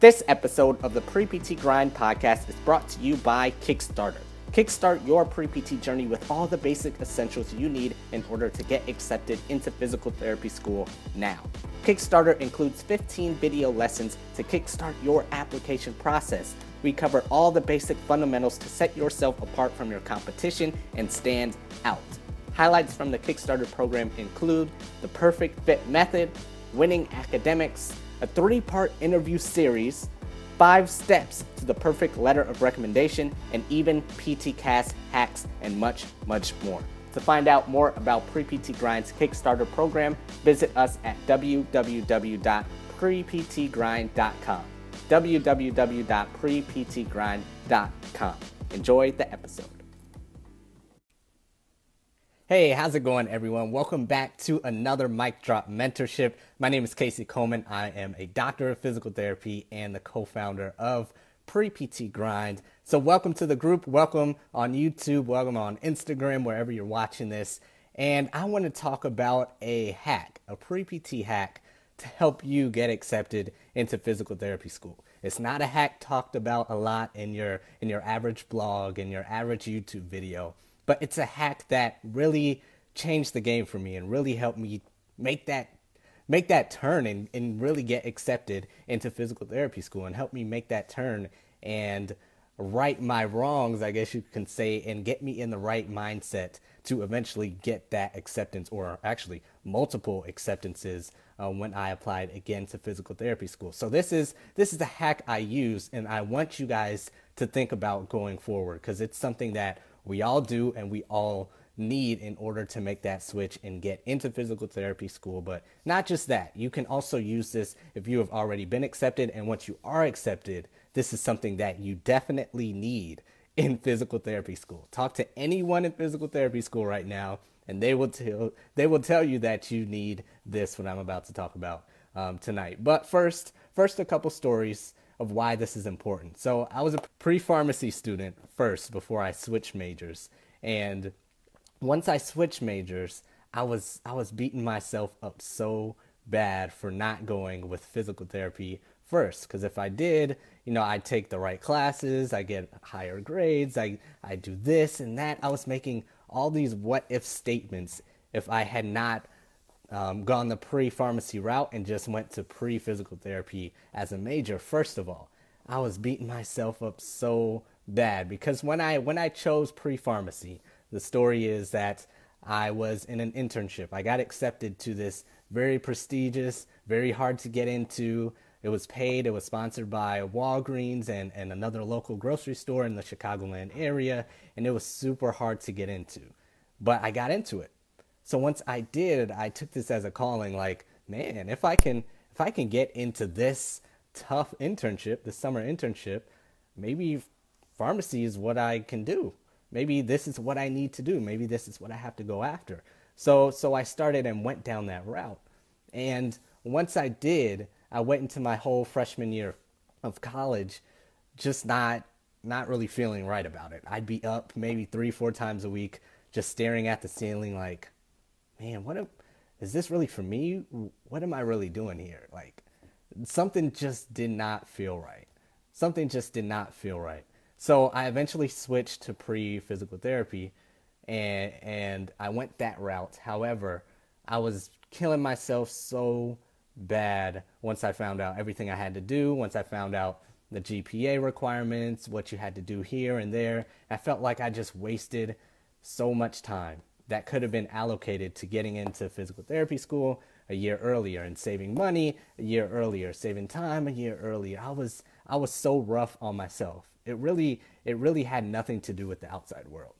This episode of the Pre PT Grind podcast is brought to you by Kickstarter. Kickstart your pre PT journey with all the basic essentials you need in order to get accepted into physical therapy school now. Kickstarter includes 15 video lessons to kickstart your application process. We cover all the basic fundamentals to set yourself apart from your competition and stand out. Highlights from the Kickstarter program include the perfect fit method, winning academics, a three part interview series, five steps to the perfect letter of recommendation, and even PTCAS hacks and much, much more. To find out more about Pre PT Grind's Kickstarter program, visit us at www.preptgrind.com. www.preptgrind.com. Enjoy the episode. Hey, how's it going, everyone? Welcome back to another Mic Drop Mentorship. My name is Casey Coleman. I am a doctor of physical therapy and the co founder of Pre PT Grind. So, welcome to the group. Welcome on YouTube. Welcome on Instagram, wherever you're watching this. And I want to talk about a hack, a pre PT hack to help you get accepted into physical therapy school. It's not a hack talked about a lot in your in your average blog and your average YouTube video but it's a hack that really changed the game for me and really helped me make that make that turn and, and really get accepted into physical therapy school and help me make that turn and right my wrongs, I guess you can say, and get me in the right mindset to eventually get that acceptance or actually multiple acceptances uh, when I applied again to physical therapy school. So this is this is the hack I use and I want you guys to think about going forward because it's something that we all do and we all need in order to make that switch and get into physical therapy school. But not just that, you can also use this if you have already been accepted. And once you are accepted, this is something that you definitely need in physical therapy school. Talk to anyone in physical therapy school right now, and they will tell they will tell you that you need this. What I'm about to talk about um, tonight. But first, first a couple stories of why this is important. So I was a pre-pharmacy student first before I switched majors, and once I switched majors, I was I was beating myself up so bad for not going with physical therapy first because if I did, you know, I'd take the right classes, I get higher grades, I I do this and that. I was making all these what if statements if I had not um, gone the pre-pharmacy route and just went to pre-physical therapy as a major first of all. I was beating myself up so bad because when i when i chose pre-pharmacy the story is that i was in an internship. I got accepted to this very prestigious very hard to get into. It was paid it was sponsored by walgreens and, and another local grocery store in the chicagoland area and it was super hard to get into. But i got into it so once I did, I took this as a calling like, man, if I can if I can get into this tough internship, this summer internship, maybe pharmacy is what I can do. Maybe this is what I need to do. Maybe this is what I have to go after. So so I started and went down that route. And once I did, I went into my whole freshman year of college just not not really feeling right about it. I'd be up maybe 3 4 times a week just staring at the ceiling like man, what am, is this really for me? What am I really doing here? Like, something just did not feel right. Something just did not feel right. So I eventually switched to pre physical therapy and and I went that route. However, I was killing myself so bad once I found out everything I had to do, once I found out the GPA requirements, what you had to do here and there. I felt like I just wasted so much time that could have been allocated to getting into physical therapy school a year earlier and saving money a year earlier, saving time a year earlier. I was I was so rough on myself. It really it really had nothing to do with the outside world.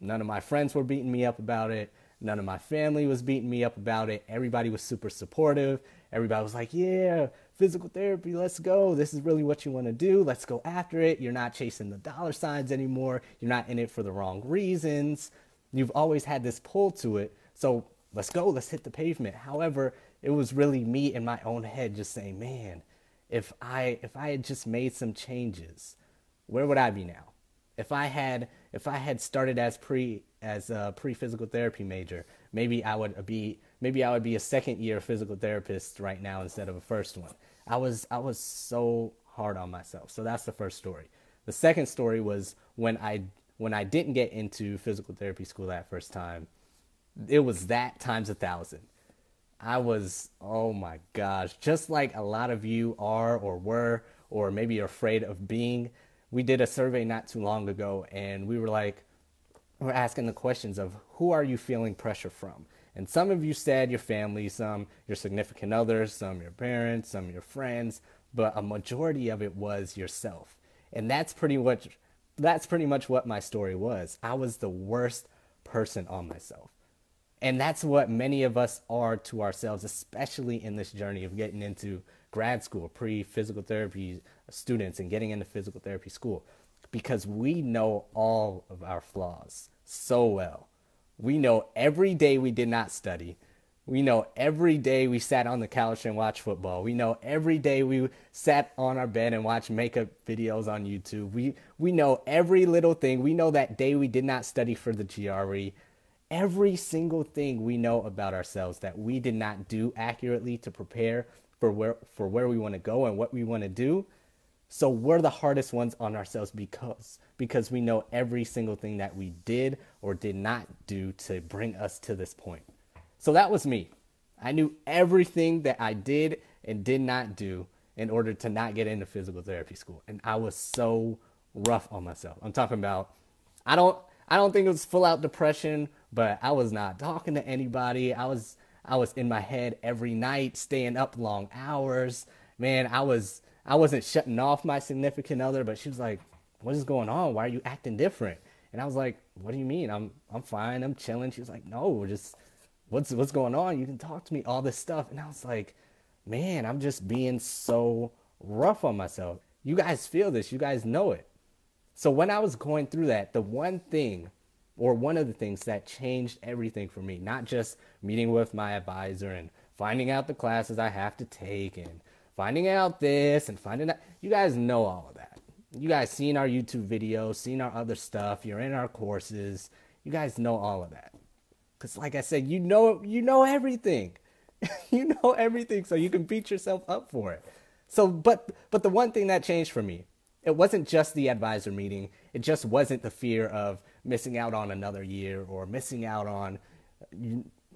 None of my friends were beating me up about it. None of my family was beating me up about it. Everybody was super supportive. Everybody was like, "Yeah, physical therapy, let's go. This is really what you want to do. Let's go after it. You're not chasing the dollar signs anymore. You're not in it for the wrong reasons. You've always had this pull to it. So let's go, let's hit the pavement. However, it was really me in my own head just saying, man, if I if I had just made some changes, where would I be now? If I had if I had started as pre as a pre physical therapy major, maybe I would be maybe I would be a second year physical therapist right now instead of a first one. I was I was so hard on myself. So that's the first story. The second story was when I when I didn't get into physical therapy school that first time. It was that times a thousand. I was, oh my gosh, just like a lot of you are or were, or maybe you're afraid of being. We did a survey not too long ago and we were like, we're asking the questions of who are you feeling pressure from? And some of you said your family, some your significant others, some your parents, some your friends, but a majority of it was yourself. And that's pretty much that's pretty much what my story was. I was the worst person on myself. And that's what many of us are to ourselves, especially in this journey of getting into grad school, pre physical therapy students, and getting into physical therapy school, because we know all of our flaws so well. We know every day we did not study. We know every day we sat on the couch and watched football. We know every day we sat on our bed and watched makeup videos on YouTube. We we know every little thing. We know that day we did not study for the GRE. Every single thing we know about ourselves that we did not do accurately to prepare for where for where we want to go and what we want to do. So we're the hardest ones on ourselves because because we know every single thing that we did or did not do to bring us to this point. So that was me. I knew everything that I did and did not do in order to not get into physical therapy school. And I was so rough on myself. I'm talking about I don't I don't think it was full out depression, but I was not talking to anybody. I was I was in my head every night, staying up long hours. Man, I was I wasn't shutting off my significant other, but she was like, "What is going on? Why are you acting different?" And I was like, "What do you mean? I'm I'm fine. I'm chilling." She was like, "No, just what's what's going on? You can talk to me, all this stuff. And I was like, man, I'm just being so rough on myself. You guys feel this, you guys know it. So when I was going through that, the one thing or one of the things that changed everything for me, not just meeting with my advisor and finding out the classes I have to take and finding out this and finding out you guys know all of that. You guys seen our YouTube videos, seen our other stuff, you're in our courses. You guys know all of that. Cause like I said, you know you know everything. you know everything, so you can beat yourself up for it. So, but but the one thing that changed for me, it wasn't just the advisor meeting. It just wasn't the fear of missing out on another year or missing out on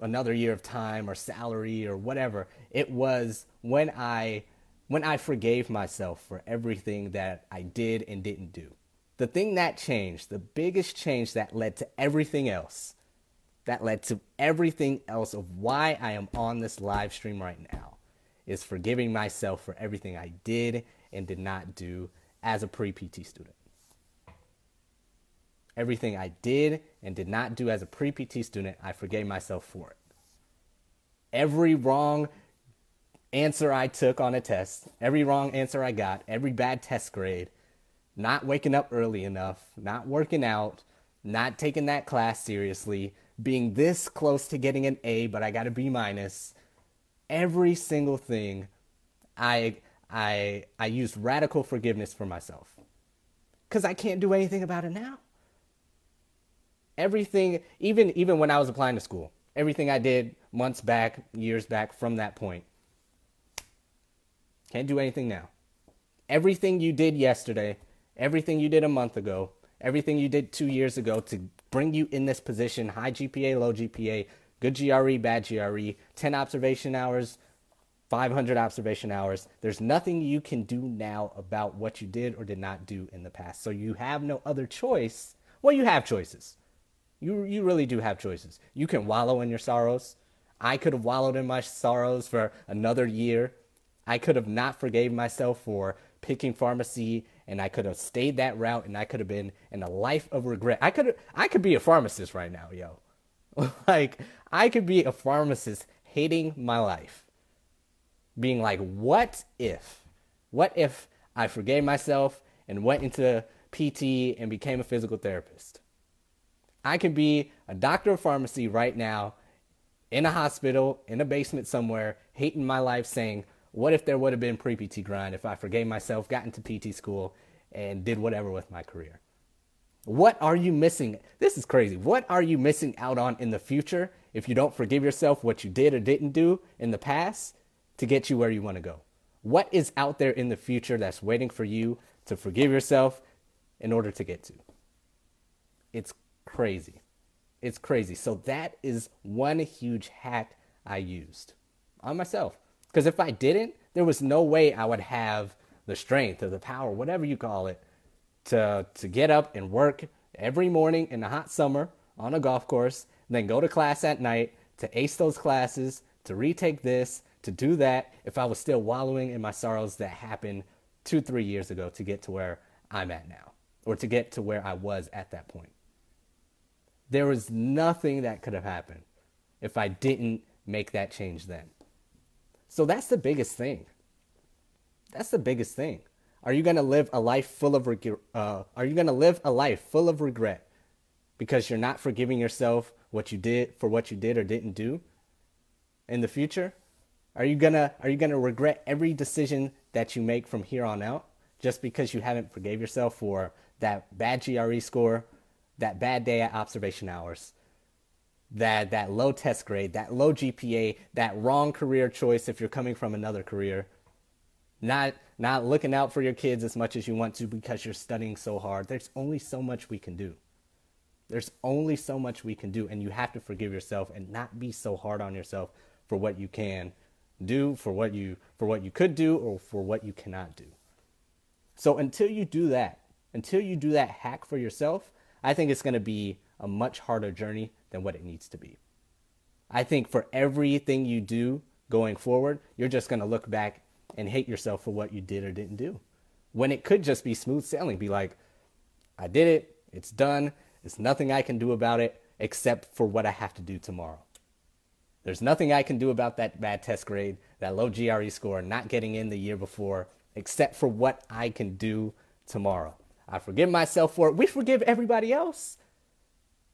another year of time or salary or whatever. It was when I when I forgave myself for everything that I did and didn't do. The thing that changed, the biggest change that led to everything else that led to everything else of why I am on this live stream right now is forgiving myself for everything I did and did not do as a pre PT student. Everything I did and did not do as a pre PT student, I forgave myself for it. Every wrong answer I took on a test, every wrong answer I got, every bad test grade, not waking up early enough, not working out, not taking that class seriously, being this close to getting an A, but I got a B minus. Every single thing, I I I used radical forgiveness for myself, because I can't do anything about it now. Everything, even even when I was applying to school, everything I did months back, years back from that point, can't do anything now. Everything you did yesterday, everything you did a month ago, everything you did two years ago to bring you in this position high GPA, low GPA, good GRE, bad GRE, 10 observation hours, 500 observation hours. There's nothing you can do now about what you did or did not do in the past. So you have no other choice. Well, you have choices. You, you really do have choices. You can wallow in your sorrows. I could have wallowed in my sorrows for another year. I could have not forgave myself for picking pharmacy and I could have stayed that route and I could have been in a life of regret. I could I could be a pharmacist right now, yo. like I could be a pharmacist hating my life. Being like, what if? What if I forgave myself and went into PT and became a physical therapist? I could be a doctor of pharmacy right now in a hospital, in a basement somewhere, hating my life, saying, what if there would have been pre PT grind if I forgave myself, got into PT school, and did whatever with my career? What are you missing? This is crazy. What are you missing out on in the future if you don't forgive yourself what you did or didn't do in the past to get you where you want to go? What is out there in the future that's waiting for you to forgive yourself in order to get to? It's crazy. It's crazy. So that is one huge hack I used on myself. Because if I didn't, there was no way I would have the strength or the power, whatever you call it, to to get up and work every morning in the hot summer on a golf course, then go to class at night to ace those classes, to retake this, to do that if I was still wallowing in my sorrows that happened two, three years ago to get to where I'm at now, or to get to where I was at that point. There was nothing that could have happened if I didn't make that change then. So that's the biggest thing. That's the biggest thing. Are you going to live a life full of regret? Uh, are you going to live a life full of regret because you're not forgiving yourself what you did for what you did or didn't do in the future? Are you gonna are you gonna regret every decision that you make from here on out just because you haven't forgave yourself for that bad GRE score, that bad day at observation hours, that that low test grade, that low GPA, that wrong career choice if you're coming from another career, not not looking out for your kids as much as you want to because you're studying so hard. There's only so much we can do. There's only so much we can do and you have to forgive yourself and not be so hard on yourself for what you can do, for what you for what you could do or for what you cannot do. So until you do that, until you do that hack for yourself, I think it's going to be a much harder journey than what it needs to be. I think for everything you do going forward, you're just going to look back and hate yourself for what you did or didn't do. When it could just be smooth sailing, be like, I did it, it's done, there's nothing I can do about it except for what I have to do tomorrow. There's nothing I can do about that bad test grade, that low GRE score, not getting in the year before, except for what I can do tomorrow. I forgive myself for it. We forgive everybody else.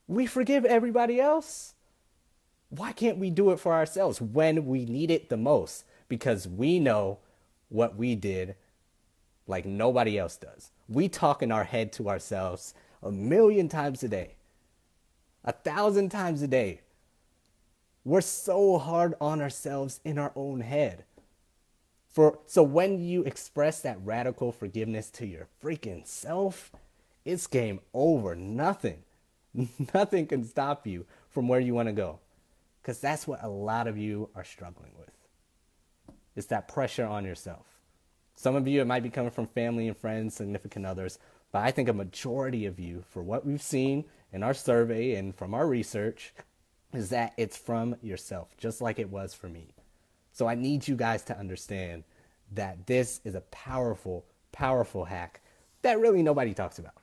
We forgive everybody else. Why can't we do it for ourselves when we need it the most? Because we know what we did like nobody else does. We talk in our head to ourselves a million times a day, a thousand times a day. We're so hard on ourselves in our own head. For so when you express that radical forgiveness to your freaking self, it's game over. Nothing Nothing can stop you from where you want to go. Because that's what a lot of you are struggling with. It's that pressure on yourself. Some of you, it might be coming from family and friends, significant others, but I think a majority of you, for what we've seen in our survey and from our research, is that it's from yourself, just like it was for me. So I need you guys to understand that this is a powerful, powerful hack that really nobody talks about.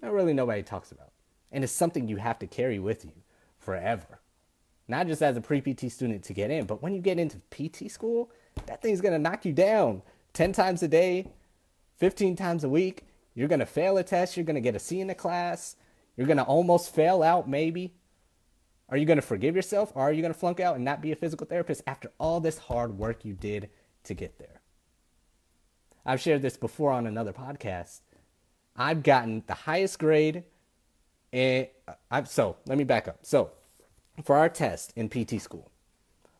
That really nobody talks about. And it's something you have to carry with you forever. Not just as a pre PT student to get in, but when you get into PT school, that thing's gonna knock you down 10 times a day, 15 times a week. You're gonna fail a test, you're gonna get a C in the class, you're gonna almost fail out, maybe. Are you gonna forgive yourself or are you gonna flunk out and not be a physical therapist after all this hard work you did to get there? I've shared this before on another podcast. I've gotten the highest grade and I, so let me back up. So for our test in PT school,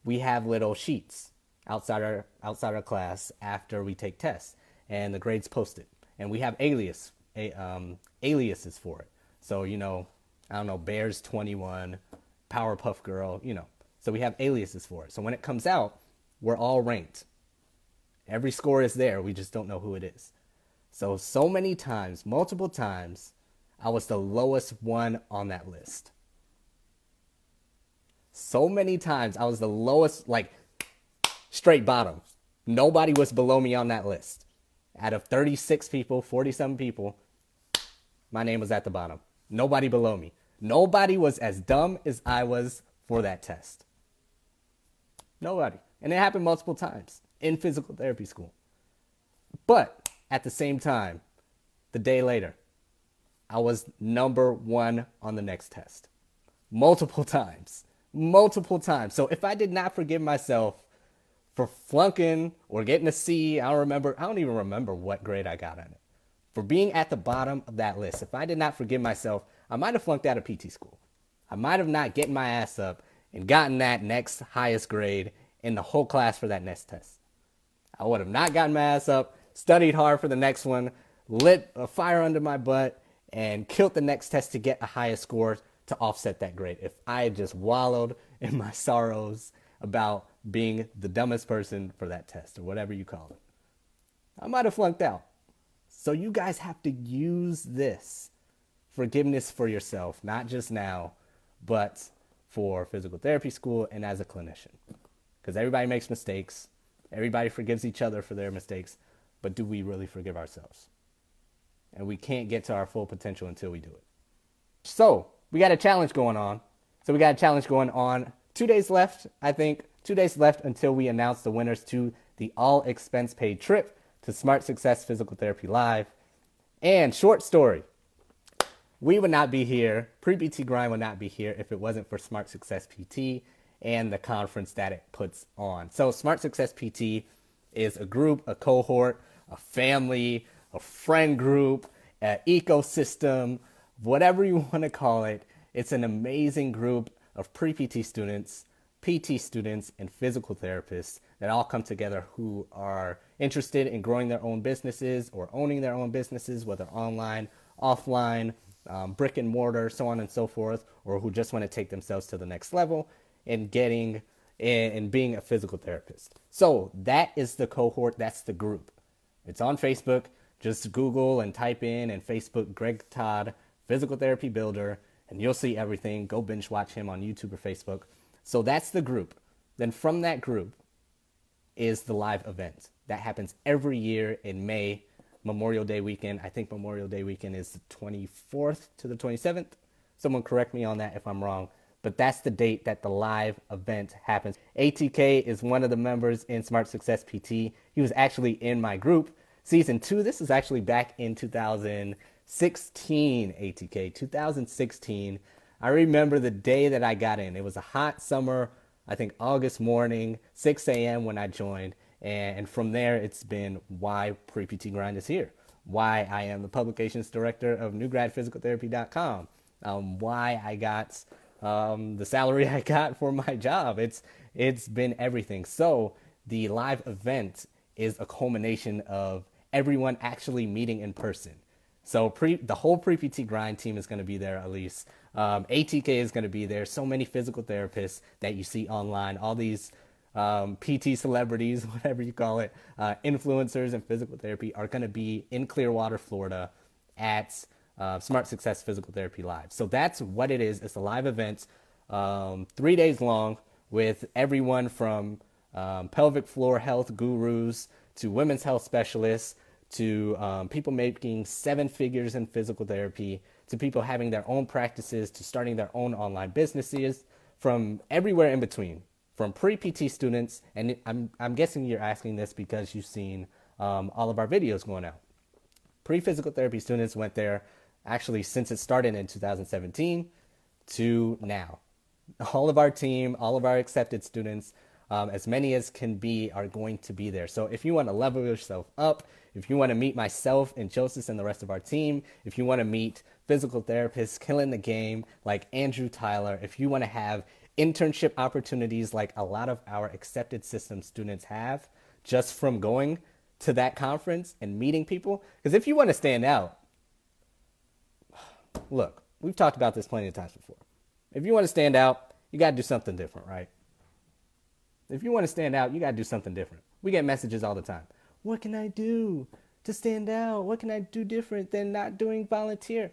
we have little sheets outside our outside our class after we take tests, and the grades posted, and we have alias a, um, aliases for it. So you know, I don't know, Bears twenty one, Powerpuff Girl, you know. So we have aliases for it. So when it comes out, we're all ranked. Every score is there. We just don't know who it is. So so many times, multiple times, I was the lowest one on that list. So many times I was the lowest, like straight bottom. Nobody was below me on that list. Out of 36 people, 47 people, my name was at the bottom. Nobody below me. Nobody was as dumb as I was for that test. Nobody. And it happened multiple times in physical therapy school. But at the same time, the day later, I was number one on the next test. Multiple times. Multiple times. So if I did not forgive myself for flunking or getting a C, I don't remember, I don't even remember what grade I got on it. For being at the bottom of that list, if I did not forgive myself, I might have flunked out of PT school. I might have not getting my ass up and gotten that next highest grade in the whole class for that next test. I would have not gotten my ass up, studied hard for the next one, lit a fire under my butt, and killed the next test to get a higher score to offset that grade. If I had just wallowed in my sorrows about being the dumbest person for that test or whatever you call it, I might have flunked out. So you guys have to use this forgiveness for yourself, not just now, but for physical therapy school and as a clinician. Because everybody makes mistakes, everybody forgives each other for their mistakes, but do we really forgive ourselves? And we can't get to our full potential until we do it. So, we got a challenge going on. So, we got a challenge going on. Two days left, I think. Two days left until we announce the winners to the all expense paid trip to Smart Success Physical Therapy Live. And short story we would not be here, Pre PT Grind would not be here if it wasn't for Smart Success PT and the conference that it puts on. So, Smart Success PT is a group, a cohort, a family, a friend group, an ecosystem, whatever you want to call it. It's an amazing group of pre PT students, PT students, and physical therapists that all come together who are interested in growing their own businesses or owning their own businesses, whether online, offline, um, brick and mortar, so on and so forth, or who just want to take themselves to the next level in getting and being a physical therapist. So that is the cohort, that's the group. It's on Facebook. Just Google and type in and Facebook Greg Todd, Physical Therapy Builder, and you'll see everything. Go binge watch him on YouTube or Facebook. So that's the group. Then from that group is the live event. That happens every year in May Memorial Day weekend. I think Memorial Day weekend is the 24th to the 27th. Someone correct me on that if I'm wrong. But that's the date that the live event happens. ATK is one of the members in Smart Success PT. He was actually in my group. Season two, this is actually back in 2016, ATK, 2016. I remember the day that I got in. It was a hot summer, I think August morning, 6 a.m. when I joined and from there, it's been why Pre PT Grind is here, why I am the publications director of newgradphysicaltherapy.com, um, why I got um, the salary I got for my job. It's it's been everything. So the live event is a culmination of everyone actually meeting in person. So pre, the whole pre PT grind team is going to be there at least. Um, ATK is going to be there. So many physical therapists that you see online. All these um, PT celebrities, whatever you call it, uh, influencers in physical therapy are going to be in Clearwater, Florida at uh, Smart Success Physical Therapy Live. So that's what it is. It's a live event, um, three days long, with everyone from um, pelvic floor health gurus to women's health specialists to um, people making seven figures in physical therapy to people having their own practices to starting their own online businesses from everywhere in between from pre-PT students, and I'm, I'm guessing you're asking this because you've seen um, all of our videos going out. Pre-physical therapy students went there actually since it started in 2017 to now. All of our team, all of our accepted students, um, as many as can be, are going to be there. So if you want to level yourself up, if you want to meet myself and Joseph and the rest of our team, if you want to meet physical therapists killing the game like Andrew Tyler, if you want to have internship opportunities like a lot of our accepted system students have just from going to that conference and meeting people. Because if you want to stand out, look, we've talked about this plenty of times before. If you want to stand out, you got to do something different, right? If you want to stand out, you got to do something different. We get messages all the time. What can I do to stand out? What can I do different than not doing volunteer?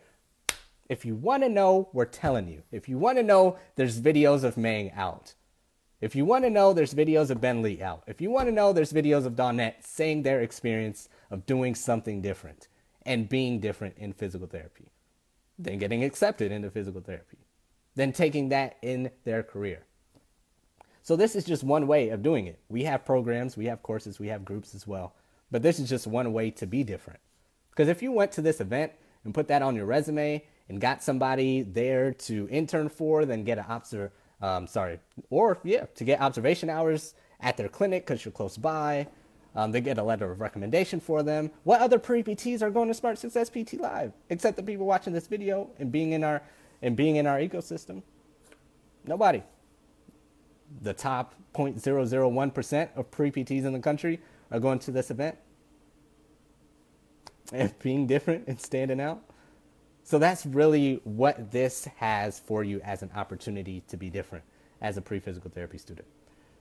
If you want to know, we're telling you. If you want to know, there's videos of Mang out. If you want to know, there's videos of Ben Lee out. If you want to know, there's videos of Donette saying their experience of doing something different and being different in physical therapy, then getting accepted into physical therapy, then taking that in their career. So, this is just one way of doing it. We have programs, we have courses, we have groups as well, but this is just one way to be different. Because if you went to this event and put that on your resume and got somebody there to intern for, then get an observer, um, sorry, or yeah, to get observation hours at their clinic because you're close by. Um, they get a letter of recommendation for them. What other pre-PTs are going to Smart Success PT Live except the people watching this video and being in our and being in our ecosystem? Nobody. The top 0.001% of pre-PTs in the country are going to this event and being different and standing out. So that's really what this has for you as an opportunity to be different as a pre physical therapy student.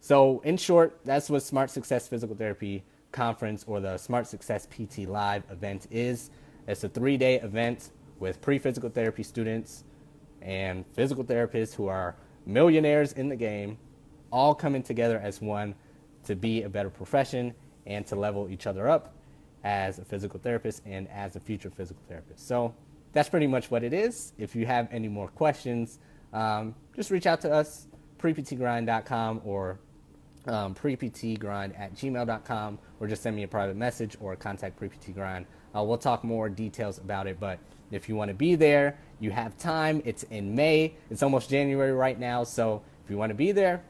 So, in short, that's what Smart Success Physical Therapy Conference or the Smart Success PT Live event is. It's a three day event with pre physical therapy students and physical therapists who are millionaires in the game, all coming together as one to be a better profession and to level each other up as a physical therapist and as a future physical therapist. So that's pretty much what it is. If you have any more questions, um, just reach out to us, preptgrind.com or um, preptgrind at gmail.com, or just send me a private message or contact preptgrind. Uh, we'll talk more details about it, but if you want to be there, you have time. It's in May. It's almost January right now. So if you want to be there,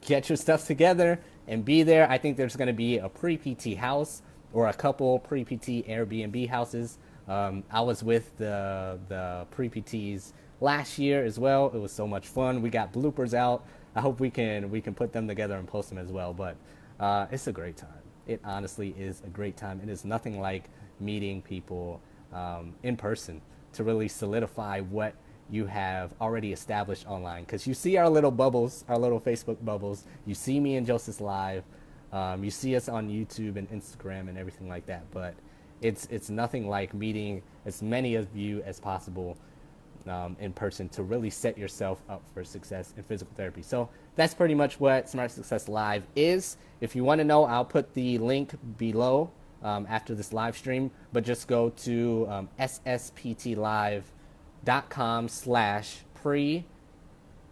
get your stuff together and be there. I think there's going to be a pre PT house or a couple pre PT Airbnb houses. Um, I was with the the pre PTs last year as well. It was so much fun. We got bloopers out. I hope we can we can put them together and post them as well. But uh, it's a great time. It honestly is a great time. It is nothing like meeting people um, in person to really solidify what you have already established online. Because you see our little bubbles, our little Facebook bubbles. You see me and Joseph live. Um, you see us on YouTube and Instagram and everything like that. But it's it's nothing like meeting as many of you as possible um, in person to really set yourself up for success in physical therapy. So that's pretty much what Smart Success Live is. If you want to know, I'll put the link below um, after this live stream, but just go to um, ssptlive.com slash pre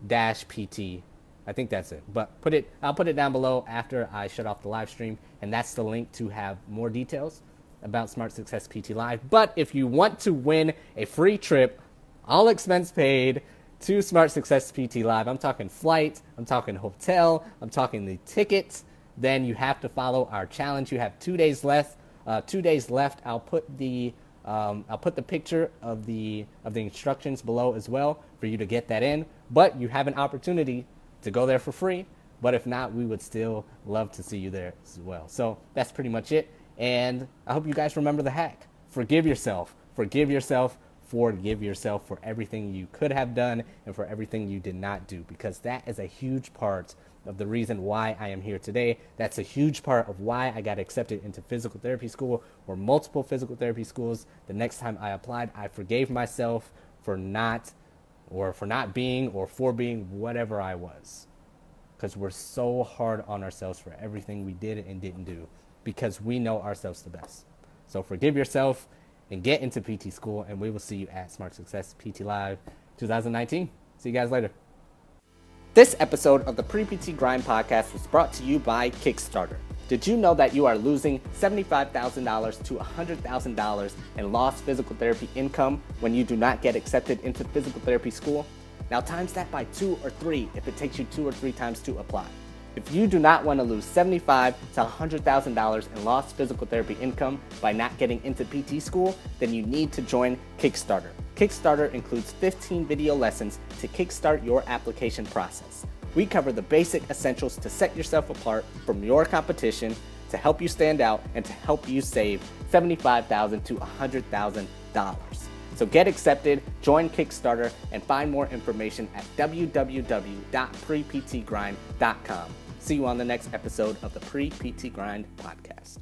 dash pt. I think that's it. But put it, I'll put it down below after I shut off the live stream, and that's the link to have more details about Smart Success PT Live. But if you want to win a free trip, all expense paid to Smart Success PT Live, I'm talking flight, I'm talking hotel, I'm talking the tickets then you have to follow our challenge. You have two days left. Uh, two days left. I'll put the um, I'll put the picture of the of the instructions below as well for you to get that in. But you have an opportunity to go there for free. But if not, we would still love to see you there as well. So that's pretty much it. And I hope you guys remember the hack. Forgive yourself. Forgive yourself. Forgive yourself for everything you could have done and for everything you did not do because that is a huge part of the reason why I am here today. That's a huge part of why I got accepted into physical therapy school or multiple physical therapy schools. The next time I applied, I forgave myself for not or for not being or for being whatever I was. Because we're so hard on ourselves for everything we did and didn't do because we know ourselves the best. So forgive yourself and get into PT school, and we will see you at Smart Success PT Live 2019. See you guys later. This episode of the Pre PT Grind podcast was brought to you by Kickstarter. Did you know that you are losing $75,000 to $100,000 in lost physical therapy income when you do not get accepted into physical therapy school? Now, times that by two or three if it takes you two or three times to apply. If you do not want to lose 75 to $100,000 in lost physical therapy income by not getting into PT school, then you need to join Kickstarter. Kickstarter includes 15 video lessons to kickstart your application process. We cover the basic essentials to set yourself apart from your competition, to help you stand out, and to help you save 75,000 to $100,000. So get accepted, join Kickstarter, and find more information at www.preptgrind.com. See you on the next episode of the Pre PT Grind podcast.